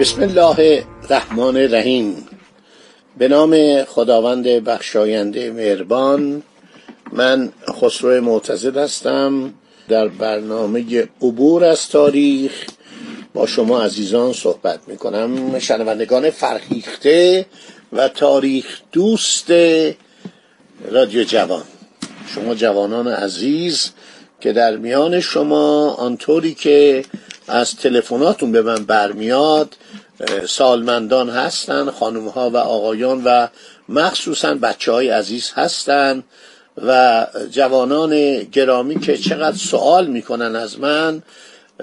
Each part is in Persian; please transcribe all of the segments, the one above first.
بسم الله الرحمن الرحیم. به نام خداوند بخشاینده مهربان من خسرو معتزد هستم. در برنامه عبور از تاریخ با شما عزیزان صحبت می کنم شنوندگان فرهیخته و تاریخ دوست رادیو جوان. شما جوانان عزیز که در میان شما آنطوری که از تلفناتون به من برمیاد سالمندان هستند خانم ها و آقایان و مخصوصا بچه های عزیز هستند و جوانان گرامی که چقدر سوال می‌کنن از من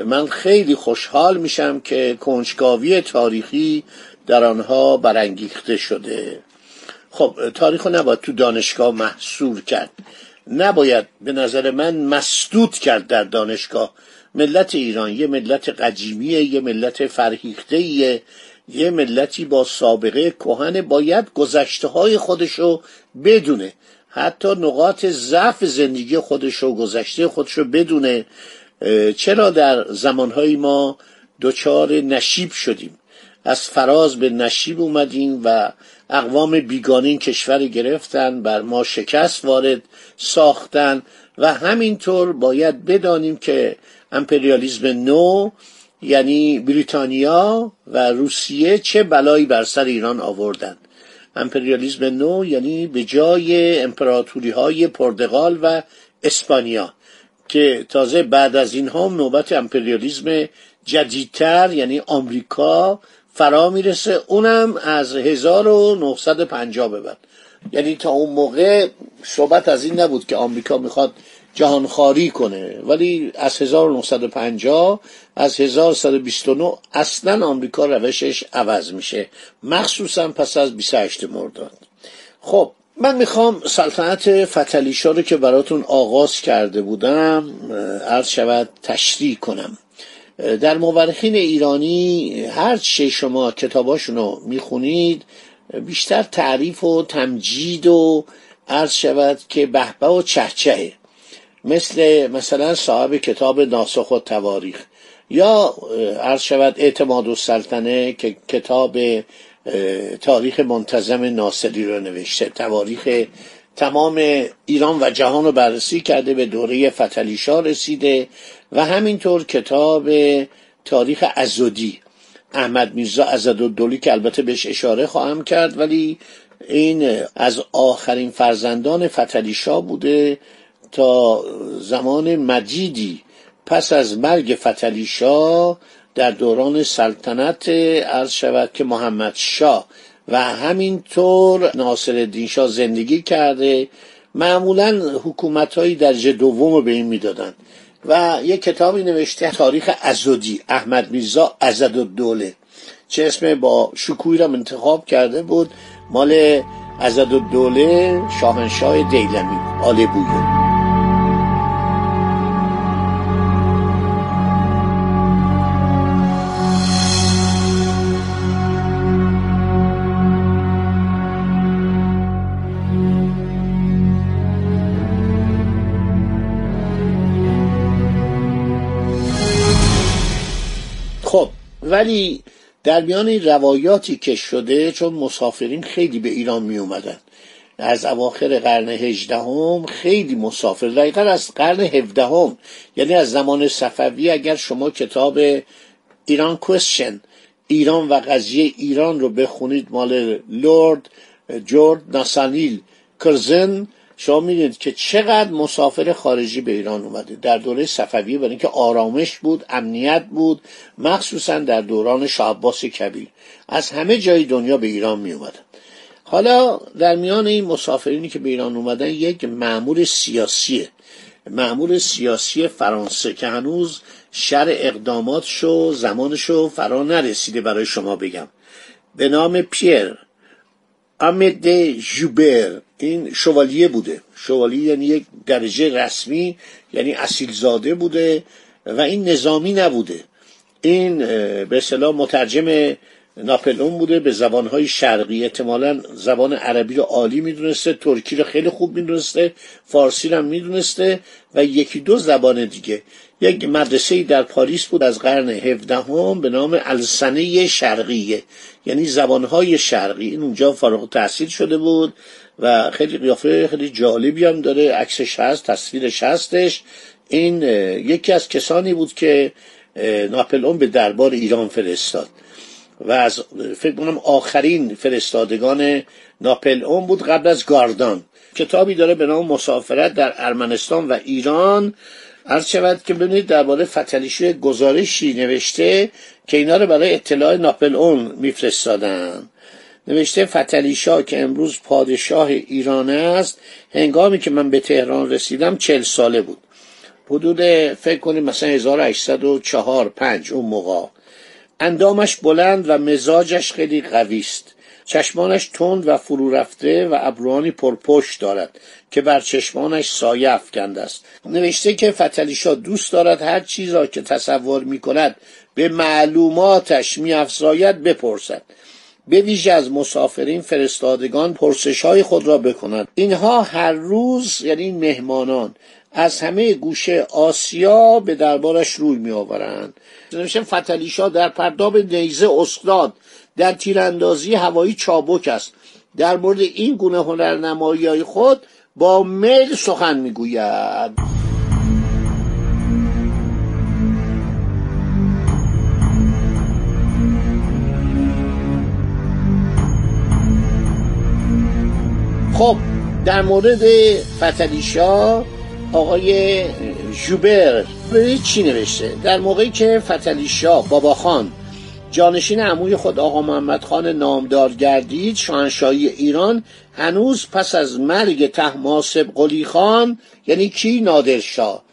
من خیلی خوشحال میشم که کنجکاوی تاریخی در آنها برانگیخته شده. خب تاریخ نباید تو دانشگاه محصور کرد. نباید به نظر من مسدود کرد در دانشگاه. ملت ایران یه ملت قدیمیه یه ملت فرهیخته یه ملتی با سابقه کهن باید گذشته های خودشو بدونه. حتی نقاط ضعف زندگی خودش و گذشته خودش رو بدونه چرا در زمانهای ما دچار نشیب شدیم؟ از فراز به نشیب اومدیم و اقوام بیگانه این کشور گرفتن بر ما شکست وارد ساختن و همینطور باید بدانیم که امپریالیزم نو یعنی بریتانیا و روسیه چه بلایی بر سر ایران آوردند امپریالیزم نو یعنی به جای امپراتوری های پرتغال و اسپانیا که تازه بعد از این هم نوبت امپریالیزم جدیدتر یعنی آمریکا فرا می‌رسه. اونم از 1950 به بعد. یعنی تا اون موقع صحبت از این نبود که آمریکا می‌خواد جهانخواری کنه. ولی از 1950 از 1129 اصلا آمریکا روشش عوض میشه. مخصوصا پس از 28 مرداد. خب من می‌خوام سلطنت فتلیشا رو که براتون آغاز کرده بودم عرض شود تشریح کنم. در مورخین ایرانی هر چه شما کتاباشون رو می‌خونید بیشتر تعریف و تمجید و عرض شود که بهبه و چهچهه. مثل مثلا صاحب کتاب ناسخ و تواریخ. یا عرض شود اعتماد و سلطنه که کتاب تاریخ منتظم ناصری رو نوشته. تواریخ تمام ایران و جهان رو بررسی کرده به دوره فتلیشا رسیده و همینطور کتاب تاریخ ازودی احمد میرزا ازدالدولی که البته بهش اشاره خواهم کرد ولی این از آخرین فرزندان فتلیشا بوده. تا زمان مجیدی پس از مرگ فتلیشا در دوران سلطنت عرض شود که محمد شاه و همینطور ناصر شاه زندگی کرده معمولا حکومت هایی درجه دوم رو به این می‌دادن و یک کتابی نوشته تاریخ ازودی احمد میرزا ازد دوله چه اسم با شکوی را انتخاب کرده بود مال ازد دوله شاهنشاه دیلمی آل بویو ولی در میان روایاتی که شده چون مسافرین خیلی به ایران می اومدن از اواخر قرن هجدهم خیلی مسافر. دقیقا از قرن هفدهم. یعنی از زمان صفوی اگر شما کتاب ایران کوشن ایران و قضیه ایران رو بخونید مال لورد جورد ناسانیل کرزن شما می‌دونید که چقدر مسافر خارجی به ایران اومده. در دوره صفوی برای اینکه آرامش بود امنیت بود مخصوصا در دوران شاه کبیر. از همه جای دنیا به ایران می اومدن حالا در میان این مسافرینی که به ایران اومدن یک معمور سیاسیه. معمول سیاسی فرانسه که هنوز شر اقداماتشو زمانشو فرا نرسیده برای شما بگم. به نام پیر آمده جوبر. این شوالیه بوده. شوالیه یعنی یک درجه رسمی یعنی اصیل زاده بوده و این نظامی نبوده. این به اصطلاح مترجم ناپلئون بوده به زبانهای شرقی. احتمالا زبان عربی رو عالی می‌دونسته ترکی رو خیلی خوب می‌دونسته فارسی رو می‌دونسته و یکی دو زبان دیگه. یک مدرسه در پاریس بود از قرن هفدهم به نام السنه شرقیه یعنی زبانهای شرقی. این اونجا فارغ تحصیل شده بود و خیلی قیافه خیلی جالبی هم داره. عکسش هست تصویرش هستش این یکی از کسانی بود که ناپلئون به دربار ایران فرستاد. و از فکر کنم آخرین فرستادگان ناپلئون بود قبل از گاردان. کتابی داره به نام مسافرت در ارمنستان و ایران. عرض شود که ببینید درباره فتلیشی گزارشی نوشته که اینا رو برای اطلاع ناپلئون میفرستادن. نوشته فتلیشا که امروز پادشاه ایران است هنگامی که من به تهران رسیدم چل ساله بود. حدود فکر کنید مثلا 1804 5 اون موقع. اندامش بلند و مزاجش خیلی قوی است. چشمانش تند و فرو رفته و ابروانی پرپشت دارد که بر چشمانش سایه افکند است. نوشته که فتلیشا دوست دارد هر چیز را که تصور می کند به معلوماتش می افزاید بپرسد. به ویژه از مسافرین فرستادگان پرسش های خود را بکند. اینها هر روز یعنی مهمانان از همه گوشه آسیا به دربارش روی می آورند نوشتن فتلیشا در پرداب نیزه استاد در تیراندازی هوایی چابک است. در مورد این گونه هنرنمایی های خود با میل سخن می‌گوید. خب در مورد فتلیشا آقای جوبر. به چی نوشته. در موقعی که فتلی شاه بابا خان جانشین عموی خود آقا محمد خان نامدار گردید شاهنشاهی ایران هنوز پس از مرگ تحماسب قلی خان یعنی کی؟ نادرشاه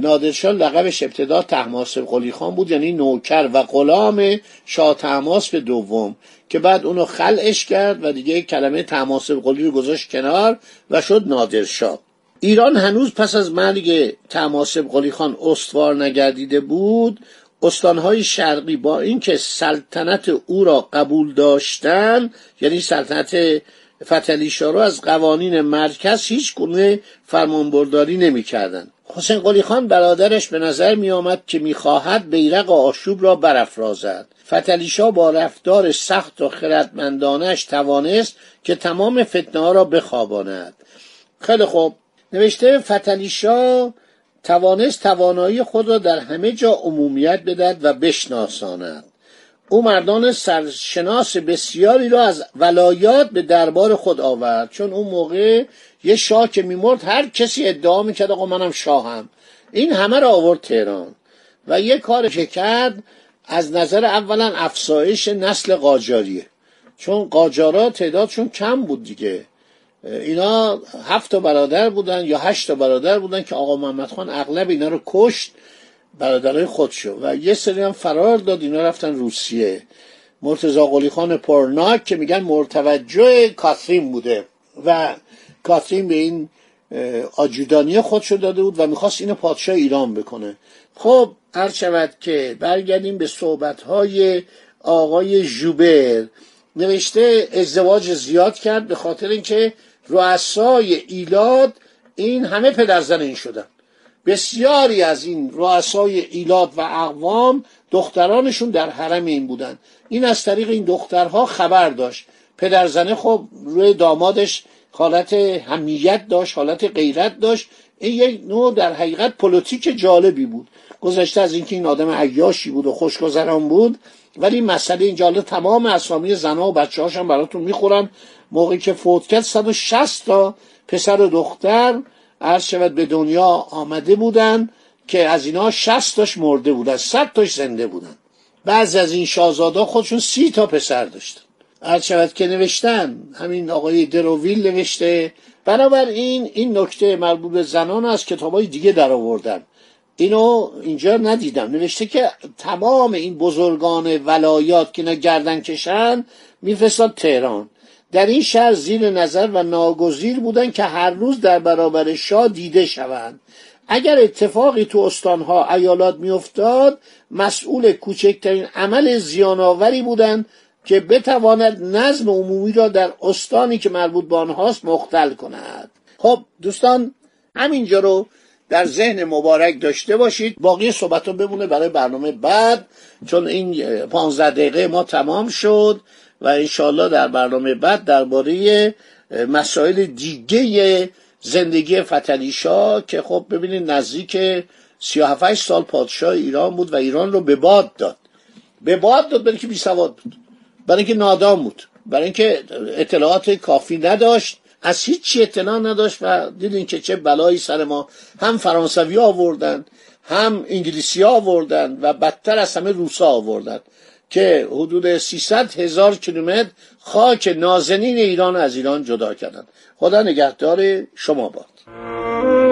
نادرشاه لقبش ابتدا تحماسب قلی خان بود یعنی نوکر و غلام شاه تحماسب دوم که بعد اونو خلعش کرد و دیگه کلمه تحماسب قلی رو گذاشت کنار و شد نادرشاه ایران هنوز پس از مرگ تماسب قلی خان استوار نگردیده بود استانهای شرقی با اینکه سلطنت او را قبول داشتن یعنی سلطنت فتلیشا رو از قوانین مرکز هیچ گونه فرمانبرداری نمی‌کردند. حسین قلی خان برادرش به نظر می آمد که می‌خواهد بیرق آشوب را برافرازد. فتلیشا با رفتار سخت و خردمندانش توانست که تمام فتنه را بخواباند. خیلی خوب. نوشته فتلیشا توانست توانایی خود را در همه جا عمومیت بدهد و بشناساند. او مردان سرشناس بسیاری را از ولایات به دربار خود آورد. چون اون موقع یه شاه که میمرد هر کسی ادعا می‌کرد آقا منم شاهم. این همه را آورد تهران. و یه کار که کرد از نظر اولا افزایش نسل قاجاریه. چون قاجارا تعدادشون کم بود دیگه. اینا هفت تا برادر بودن یا هشت تا برادر بودن که آقا محمد خان اغلب اینا رو کشت برادرای خودشو. و یه سری هم فرار داد اینا رفتن روسیه. مرتزا قلی خان پرناک که میگن مرتوجه کاترین بوده. و کاترین به این آجودانی خودشو داده بود و می‌خواست اینو پادشاه ایران بکنه. خب هر شود که برگردیم به صحبتهای آقای ژوبر نوشته ازدواج زیاد کرد به خاطر اینکه رؤسای ایلات این همه پدرزن این شدن. بسیاری از این رؤسای ایلات و اقوام دخترانشون در حرم این بودن. این از طریق این دخترها خبر داشت. پدرزنه خب روی دامادش حالت حمیت داشت حالت غیرت داشت. این یک نوع در حقیقت پلیتیک جالبی بود. گذشته از اینکه این آدم عیاشی بود و خوشگذران بود ولی مسئله اینجا تمام اسامی زنها و بچه هاشم براتون می‌خورم. موقعی که فوت کرد 160 تا پسر و دختر عرض شود به دنیا آمده بودن که از اینا 60 تاش مرده بودن 100 تاش زنده بودن. بعضی از این شاهزادا خودشون سی تا پسر داشتن. عرض شود که نوشتن. همین آقای دروویل نوشته. بنابراین این نکته مربوط به زنان از کتاب های دیگه در آوردن اینو اینجا ندیدم. نوشته که تمام این بزرگان ولایات که اینا گردن کشن میفرستاد تهران. در این شهر زیر نظر و ناگزیر بودن که هر روز در برابر شاه دیده شوند. اگر اتفاقی تو استانها ایالات میافتاد مسئول کوچکترین عمل زیانآوری بودند که بتواند نظم عمومی را در استانی که مربوط به آنهاست مختل کند. خب دوستان همینجا رو در ذهن مبارک داشته باشید. باقی صحبت رو بمونه برای برنامه بعد چون این پانزده دقیقه ما تمام شد و انشالله در برنامه بعد درباره مسائل دیگه زندگی فتلیشا که خب ببینید نزدیک 37 سال پادشاه ایران بود و ایران رو به باد داد. به باد داد برای که بی سواد بود. برای اینکه نادام بود. برای اینکه اطلاعات کافی نداشت. از هیچی اطلاع نداشت و دیدین که چه بلایی سر ما. هم فرانسوی آوردن هم انگلیسی آوردن و بدتر از همه روسا آوردن که حدود 300 هزار کیلومتر خاک نازنین ایران از ایران جدا کردند خدا نگهدار شما باد.